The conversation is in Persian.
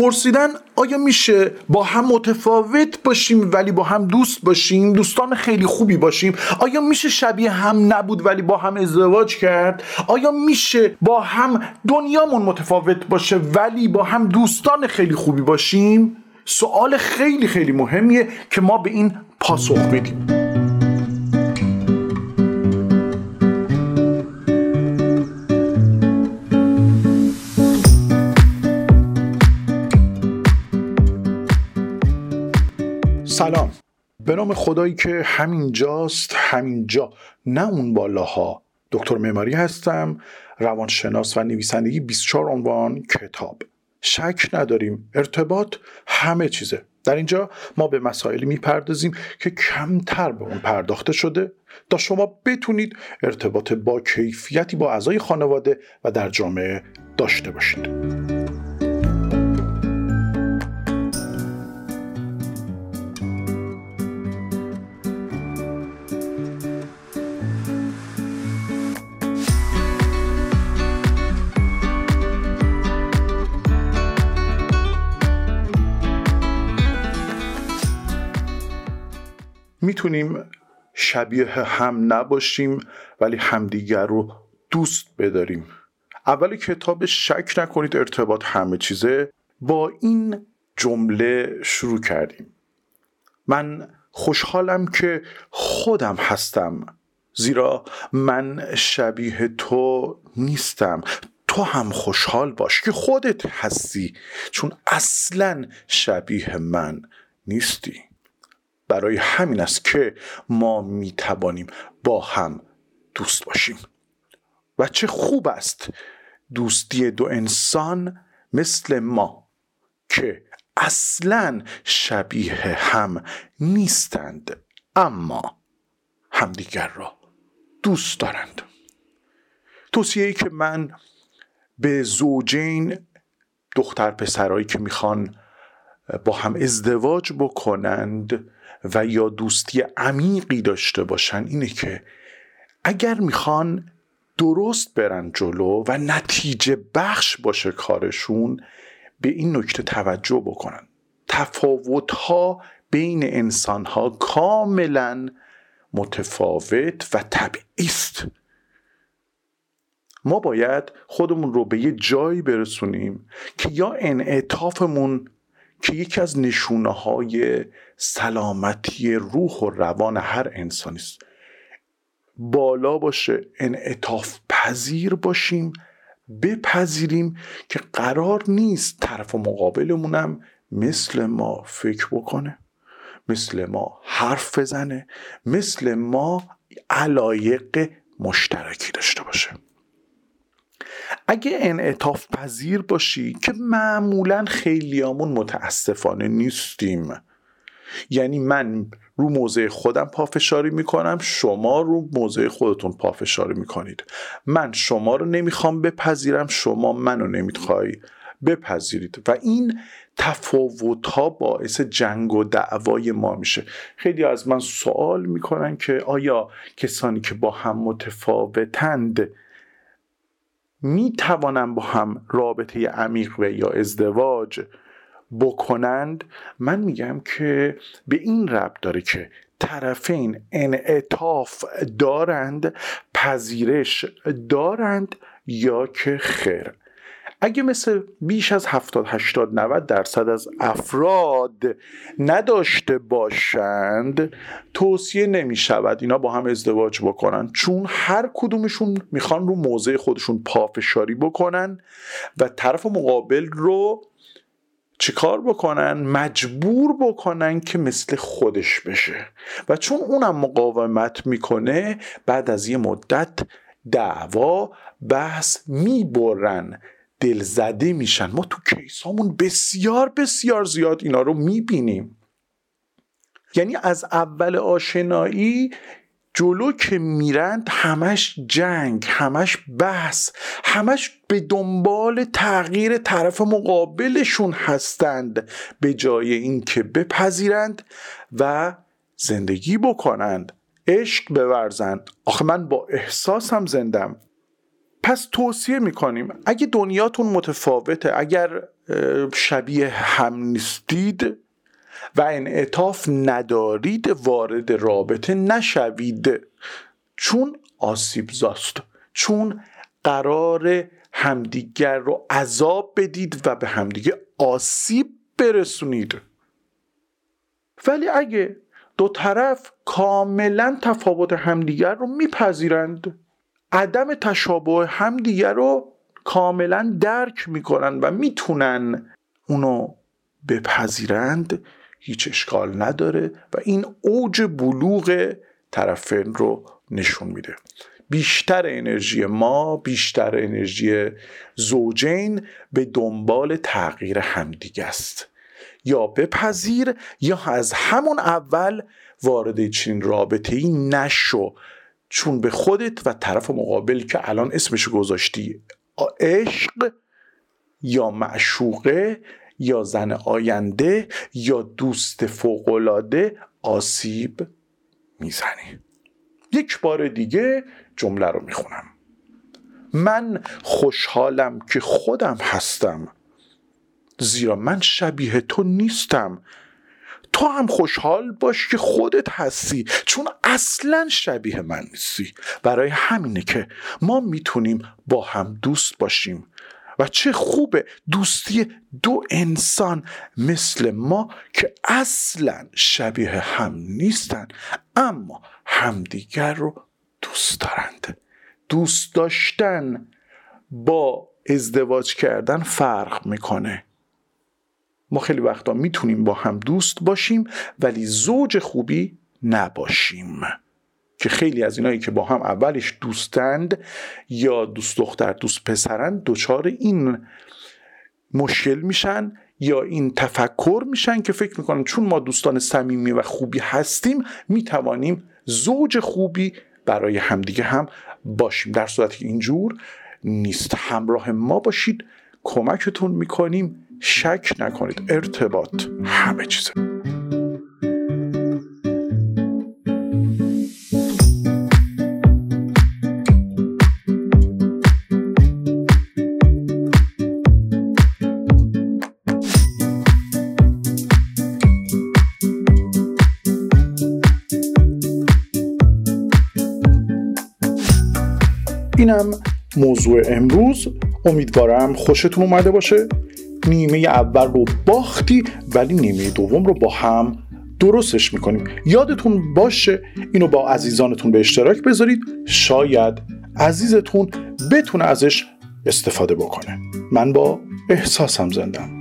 پرسیدن آیا میشه با هم متفاوت باشیم ولی با هم دوست باشیم دوستان خیلی خوبی باشیم؟ آیا میشه شبیه هم نبود ولی با هم ازدواج کرد؟ آیا میشه با هم دنیامون متفاوت باشه ولی با هم دوستان خیلی خوبی باشیم؟ سوال خیلی خیلی مهمیه که ما به این پاسخ بدیم. سلام. به نام خدایی که همینجاست همینجا. نه اون بالاها. دکتر معماری هستم روانشناس و نویسندگی 24 عنوان کتاب. شک نداریم ارتباط همه چیزه. در اینجا ما به مسائلی می‌پردازیم که کمتر به اون پرداخته شده. تا شما بتونید ارتباط با کیفیتی با اعضای خانواده و در جامعه داشته باشید. می‌تونیم شبیه هم نباشیم ولی همدیگر رو دوست بداریم. اول کتاب شک نکنید ارتباط همه چیزه با این جمله شروع کردیم. من خوشحالم که خودم هستم زیرا من شبیه تو نیستم. تو هم خوشحال باش که خودت هستی چون اصلا شبیه من نیستی. برای همین است که ما می توانیم با هم دوست باشیم. و چه خوب است دوستی دو انسان مثل ما که اصلا شبیه هم نیستند اما همدیگر را دوست دارند. توصیه ای که من به زوجین دختر پسرایی که می‌خوان با هم ازدواج بکنند و یا دوستی عمیقی داشته باشن اینه که اگر می‌خوان درست برن جلو و نتیجه بخش باشه کارشون به این نکته توجه بکنن. تفاوت ها بین انسان ها کاملا متفاوت و طبیعی است. ما باید خودمون رو به یه جایی برسونیم که یا انعطافمون که یکی از نشونه های سلامتی روح و روان هر انسانی است. بالا باشه انعطاف پذیر باشیم بپذیریم که قرار نیست طرف مقابلمونم مثل ما فکر بکنه مثل ما حرف بزنه مثل ما علایق مشترکی داشته باشه. اگه انعطاف پذیر باشی که معمولا خیلیامون متاسفانه نیستیم. یعنی من رو موضع خودم پافشاری می‌کنم شما رو موضع خودتون پافشاری می‌کنید. من شما رو نمی‌خوام بپذیرم شما منو نمی‌خوای بپذیرید. و این تفاوت ها باعث جنگ و دعوای ما میشه. خیلی از من سوال می‌کنن که آیا کسانی که با هم متفاوتند می توانم با هم رابطه عمیق و یا ازدواج بکنند؟ من میگم که به این ربط داره که طرفین انعطاف دارند پذیرش دارند یا که خیر. اگه مثل بیش از 70 80 90 درصد از افراد نداشته باشند توصیه نمی شود اینا با هم ازدواج بکنن. چون هر کدومشون می‌خوان رو موضع خودشون پافشاری بکنن و طرف مقابل رو چیکار بکنن؟ مجبور بکنن که مثل خودش بشه. و چون اونم مقاومت می‌کنه بعد از یه مدت دعوا بحث می‌برن. دلزده میشن. ما تو کیسامون بسیار بسیار زیاد اینا رو می‌بینیم. یعنی از اول آشنایی جلو که میرند همش جنگ همش بحث همش به دنبال تغییر طرف مقابلشون هستند به جای اینکه بپذیرند و زندگی بکنند. عشق بورزند. آخه من با احساسم زندم. پس توصیه می‌کنیم اگه دنیاتون متفاوته اگر شبیه هم نیستید و انعطاف ندارید وارد رابطه نشوید. چون آسیب زاست. چون قرار همدیگر رو عذاب بدید و به همدیگه آسیب برسونید. ولی اگه دو طرف کاملا تفاوت همدیگر رو میپذیرند عدم تشابه همدیگر رو کاملا درک می‌کنن و می‌تونن اونو بپذیرند. هیچ اشکال نداره و این اوج بلوغ طرفین رو نشون میده. بیشتر انرژی ما بیشتر انرژی زوجین به دنبال تغییر همدیگه است. یا بپذیر یا از همون اول وارد چنین رابطه ای نشو. چون به خودت و طرف مقابل که الان اسمش گذاشتی عشق یا معشوقه یا زن آینده یا دوست فوقالعاده آسیب می‌زنی. یک بار دیگه جمله رو می‌خونم. من خوشحالم که خودم هستم زیرا من شبیه تو نیستم. تو هم خوشحال باش که خودت هستی چون اصلا شبیه من نیستی. برای همینه که ما می‌تونیم با هم دوست باشیم. و چه خوبه دوستی دو انسان مثل ما که اصلا شبیه هم نیستن اما همدیگر رو دوست دارند. دوست داشتن با ازدواج کردن فرق می‌کنه. ما خیلی وقتا می‌تونیم با هم دوست باشیم ولی زوج خوبی نباشیم. که خیلی از اینایی که با هم اولش دوستند یا دوست دختر دوست پسرند دچار این مشکل میشن یا این تفکر میشن که فکر می‌کنن چون ما دوستان صمیمی و خوبی هستیم می‌توانیم زوج خوبی برای همدیگه هم باشیم. در صورتی که اینجور نیست. همراه ما باشید. کمکتون می‌کنیم. شک نکنید. ارتباط. همه چیزه اینم موضوع امروز. امیدوارم خوشتون اومده باشه. نیمه اول رو باختی ولی نیمه دوم رو با هم درستش می‌کنیم. یادتون باشه اینو با عزیزانتون به اشتراک بذارید. شاید عزیزتون بتونه ازش استفاده بکنه. من با احساسم زندم.